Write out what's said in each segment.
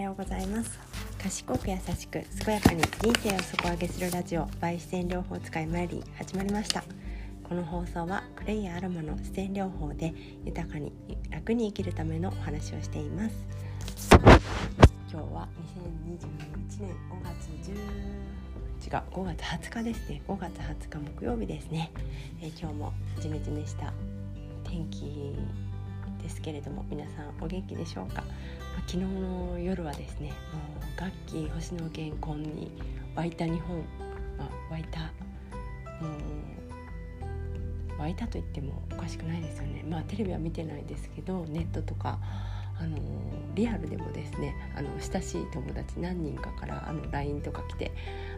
ようございます。賢く優しく健やかに人生を底上げするラジオバイ視線療法使いマイリー始まりました。この放送はクレイやアロマの視線療法で豊かに楽に生きるためのお話をしています。今日は2021年5月10違う5月20日ですね。5月20日木曜日ですね、えー、今日もジメジメした。天気ですけれども皆さんお元気でしょうか、ま、昨日の夜はですねもう楽器星野源婚に湧いた日本、まあ、湧いたもう湧いたと言ってもおかしくないですよね。まあテレビは見てないですけどネットとかあのリアルでもですねあの親しい友達何人かからあの LINE とか来て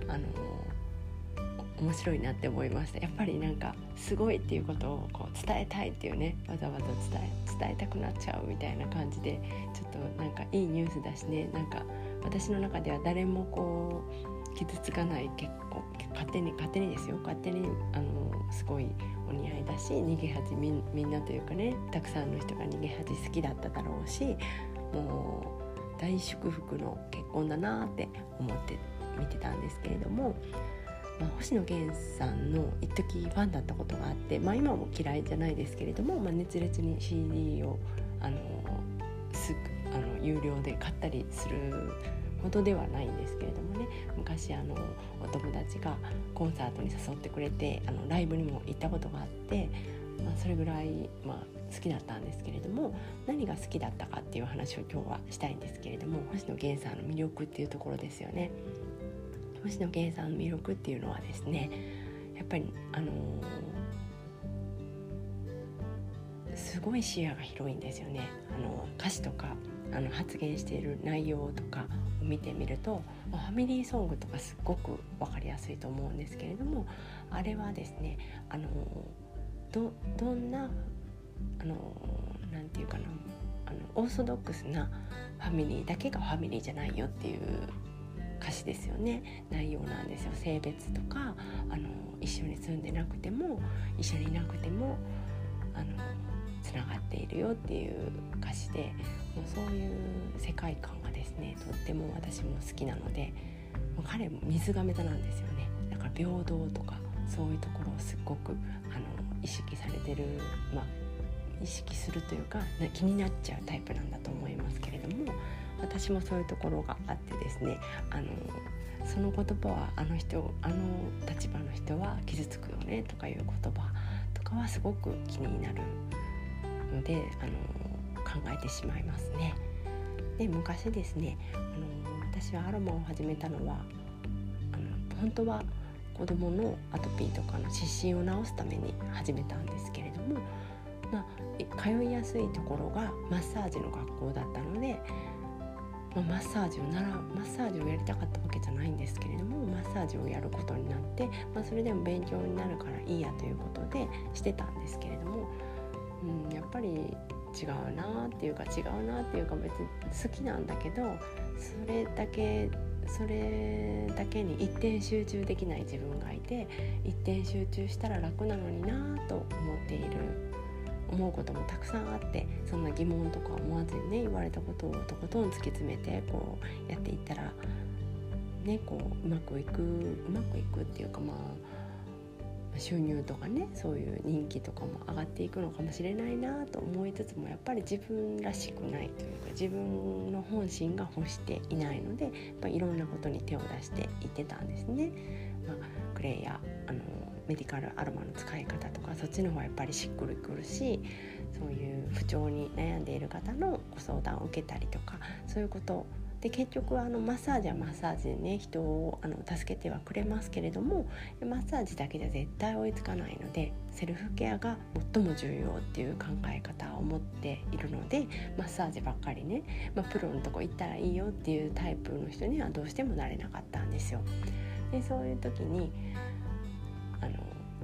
あの面白いなって思いました。やっぱりなんかすごいっていうことをこう伝えたいっていうねわざわざ伝え伝えたくなっちゃうみたいな感じでちょっとなんかいいニュースだしね。なんか私の中では誰もこう傷つかない結構勝手に勝手にですよ。勝手にあのすごいお似合いだし逃げ恥みみんなというかねたくさんの人が逃げ恥好きだっただろうしもう大祝福の結婚だなって思って見てたんですけれどもまあ、星野源さんの一時ファンだったことがあって、まあ、今も嫌いじゃないですけれども、まあ、熱烈に CD をあのすあの有料で買ったりするほどではないんですけれどもね昔あのお友達がコンサートに誘ってくれてあのライブにも行ったことがあって、まあ、それぐらい、まあ、好きだったんですけれども何が好きだったかっていう話を今日はしたいんですけれども星野源さんの魅力っていうところですよね。星野源さんの魅力っていうのはですねやっぱりあのー、すごい視野が広いんですよね。あの歌詞とかあの発言している内容とかを見てみるとファミリーソングとかすっごく分かりやすいと思うんですけれどもあれはですねあのどどんなあのなんていうかなあのオーソドックスなファミリーだけがファミリーじゃないよっていう歌詞ですよね。内容なんですよ。性別とかあの一緒に住んでなくても一緒にいなくてもあのつながっているよっていう歌詞でもうそういう世界観がですねとっても私も好きなのでもう彼も水亀座なんですよね。だから平等とかそういうところをすっごくあの意識されてるまあ意識するというか気になっちゃうタイプなんだと思いますけれども私もそういうところがあってですねあのその言葉はあの人あの立場の人は傷つくよねとかいう言葉とかはすごく気になるのであの考えてしまいますね。で昔ですねあの私はアロマを始めたのはあの本当は子供のアトピーとかの湿疹を治すために始めたんですけれども、まあ、通いやすいところがマッサージの学校だったのでま、マッサージをならマッサージをやりたかったわけじゃないんですけれどもマッサージをやることになって、まあ、それでも勉強になるからいいやということでしてたんですけれども、うん、やっぱり違うなっていうか違うなっていうか別に好きなんだけどそれだけそれだけに一点集中できない自分がいて一点集中したら楽なのになと思っている思うこともたくさんあってそんな疑問とか思わずにね言われたことをとことん突き詰めてこうやっていったらねこううまくいくうまくいくっていうかまあ収入とかねそういう人気とかも上がっていくのかもしれないなと思いつつもやっぱり自分らしくないというか自分の本心が欲していないのでやっぱいろんなことに手を出していってたんですね。まあ、クレイやあのメディカルアロマの使い方とかそっちの方がやっぱりしっくりくるしそういう不調に悩んでいる方のご相談を受けたりとかそういうことで結局あのマッサージはマッサージでね人をあの助けてはくれますけれどもマッサージだけじゃ絶対追いつかないのでセルフケアが最も重要っていう考え方を持っているのでマッサージばっかりね、まあ、プロのとこ行ったらいいよっていうタイプの人にはどうしてもなれなかったんですよ。でそういう時に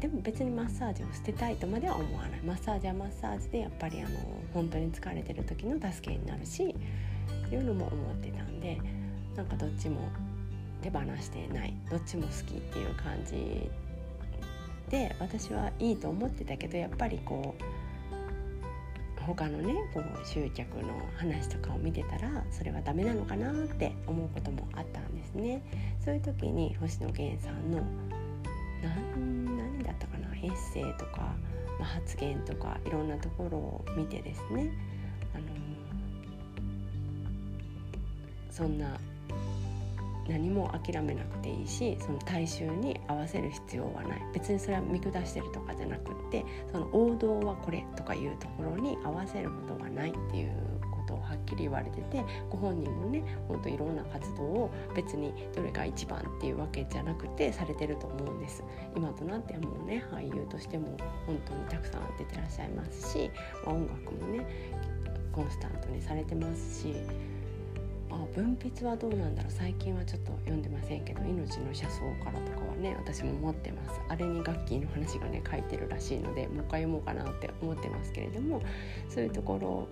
でも別にマッサージを捨てたいとまでは思わないマッサージはマッサージでやっぱりあの本当に疲れてる時の助けになるしっていうのも思ってたんでなんかどっちも手放してないどっちも好きっていう感じで私はいいと思ってたけどやっぱりこう他のねこう集客の話とかを見てたらそれはダメなのかなって思うこともあったんですね。そういう時に星野源さんのエッセイとか、まあ、発言とかいろんなところを見てですね、あのそんな何も諦めなくていいしその大衆に合わせる必要はない。別にそれは見下してるとかじゃなくってその王道はこれとかいうところに合わせることはないっていうきり言われててご本人もねほんといろんな活動を別にどれが一番っていうわけじゃなくてされてると思うんです。今となってはもうね俳優としても本当にたくさん出てらっしゃいますし、まあ、音楽もねコンスタントにされてますしあ分泌はどうなんだろう最近はちょっと読んでませんけど「命の車窓から」とかはね私も持ってます。あれにガッキーの話がね書いてるらしいのでもう一回読もうかなって思ってますけれどもそういうところ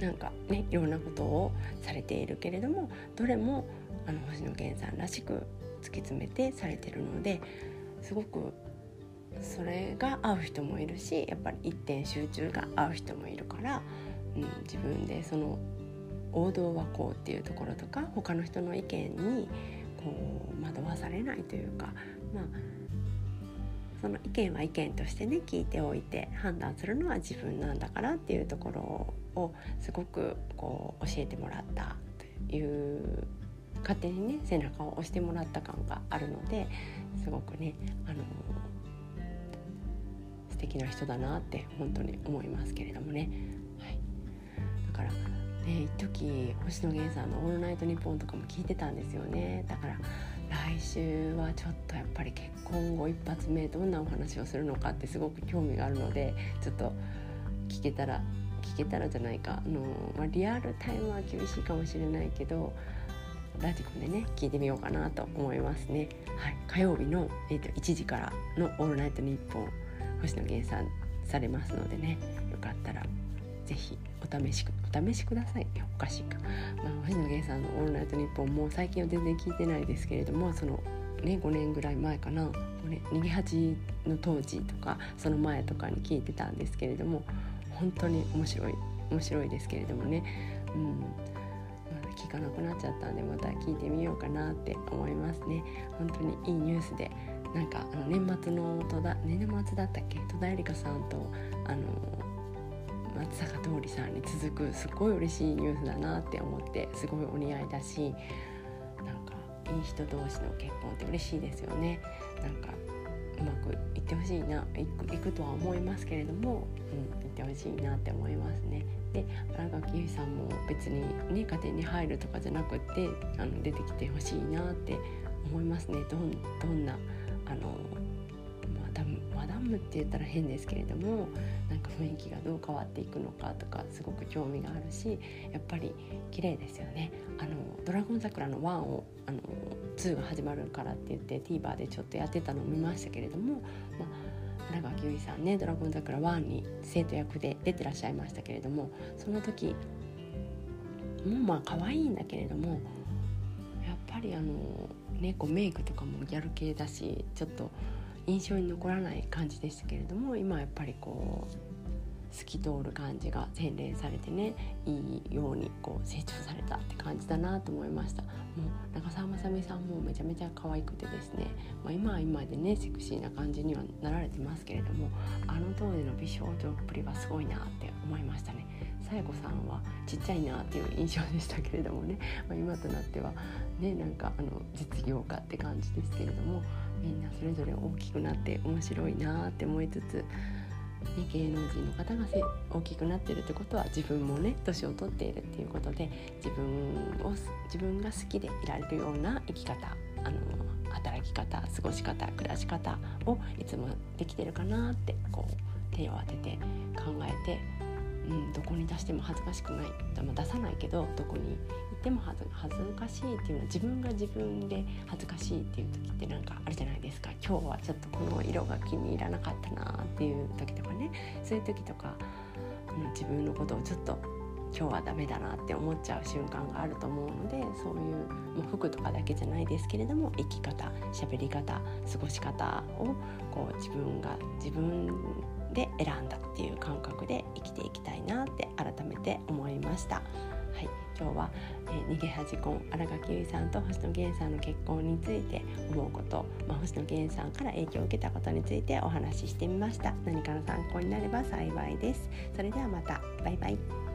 なんかねいろんなことをされているけれどもどれもあの星野源さんらしく突き詰めてされてるのですごくそれが合う人もいるしやっぱり一点集中が合う人もいるから、うん、自分でその王道はこうっていうところとか他の人の意見にこう惑わされないというかまあその意見は意見としてね聞いておいて判断するのは自分なんだからっていうところをすごくこう教えてもらったという勝手にね背中を押してもらった感があるのですごくねあの素敵な人だなって本当に思いますけれどもね。はい、だからね一時星野源さんの「オールナイトニッポン」とかも聞いてたんですよねだから来週はちょっとやっぱり結婚後一発目どんなお話をするのかってすごく興味があるのでちょっと聞けたら聞けたらじゃないかあの、まあ、リアルタイムは厳しいかもしれないけどラジコでね聞いてみようかなと思いますね。はい、火曜日の、えーと、1時からの「オールナイトニッポン」星野源さんされますのでねよかったらぜひお試しくお試しください。おかしいか、まあ、星野源さんの「オールナイトニッポン」も最近は全然聞いてないですけれどもそのね5年ぐらい前かな。逃げ恥の当時とかその前とかに聞いてたんですけれども本当に面白い面白いですけれどもね、うん、まだ聞かなくなっちゃったんでまた聞いてみようかなって思いますね。本当にいいニュースでなんかあの年末の戸田年末だったっけ？戸田恵梨香さんとあの松坂桃李さんに続くすごい嬉しいニュースだなって思ってすごいお似合いだしなんかいい人同士の結婚って嬉しいですよねなんかうまくいってほしいないくくとは思いますけれども、うん、いってほしいなって思いますね。で新垣結衣さんも別にね家庭に入るとかじゃなくってあの出てきてほしいなって思いますねどんどんなあのムマダムって言ったら変ですけれどもなんか雰囲気がどう変わっていくのかとかすごく興味があるしやっぱり綺麗ですよね。あのドラゴン桜の1をあの2が始まるからって言って TVer でちょっとやってたのを見ましたけれども、まあ、長木由衣さんね「ドラゴン桜1」に生徒役で出てらっしゃいましたけれどもその時もうまあ可愛いんだけれどもやっぱりあのねメイクとかもギャル系だしちょっと印象に残らない感じでしたけれども今やっぱりこう透き通る感じが洗練されてねいいようにこう成長されたって感じだなと思いました。もう長澤まさみさんもめちゃめちゃ可愛くてですね、まあ、今は今でねセクシーな感じにはなられてますけれどもあの当時の美少女っぷりはすごいなって思いましたね。さや子さんはちっちゃいなっていう印象でしたけれどもね、まあ、今となってはねなんかあの実業家って感じですけれどもみんなそれぞれ大きくなって面白いなって思いつつ、ね、芸能人の方が大きくなってるってことは自分もね年を取っているっていうことで自分を自分が好きでいられるような生き方あの働き方過ごし方暮らし方をいつもできてるかなってこう手を当てて考えて、うん、どこに出しても恥ずかしくない、まあ、出さないけどどこにでも恥ず恥ずかしいっていうのは自分が自分で恥ずかしいっていう時ってなんかあるじゃないですか。今日はちょっとこの色が気に入らなかったなっていう時とかね。そういう時とか、うん、自分のことをちょっと今日はダメだなって思っちゃう瞬間があると思うのでそういうもう服とかだけじゃないですけれども生き方喋り方過ごし方をこう自分が自分で選んだっていう感覚で生きていきたいなって改めて思いました。はい、今日は、えー、逃げ恥婚新垣結衣さんと星野源さんの結婚について思うこと、まあ、星野源さんから影響を受けたことについてお話ししてみました。何かの参考になれば幸いです。それではまた。バイバイ。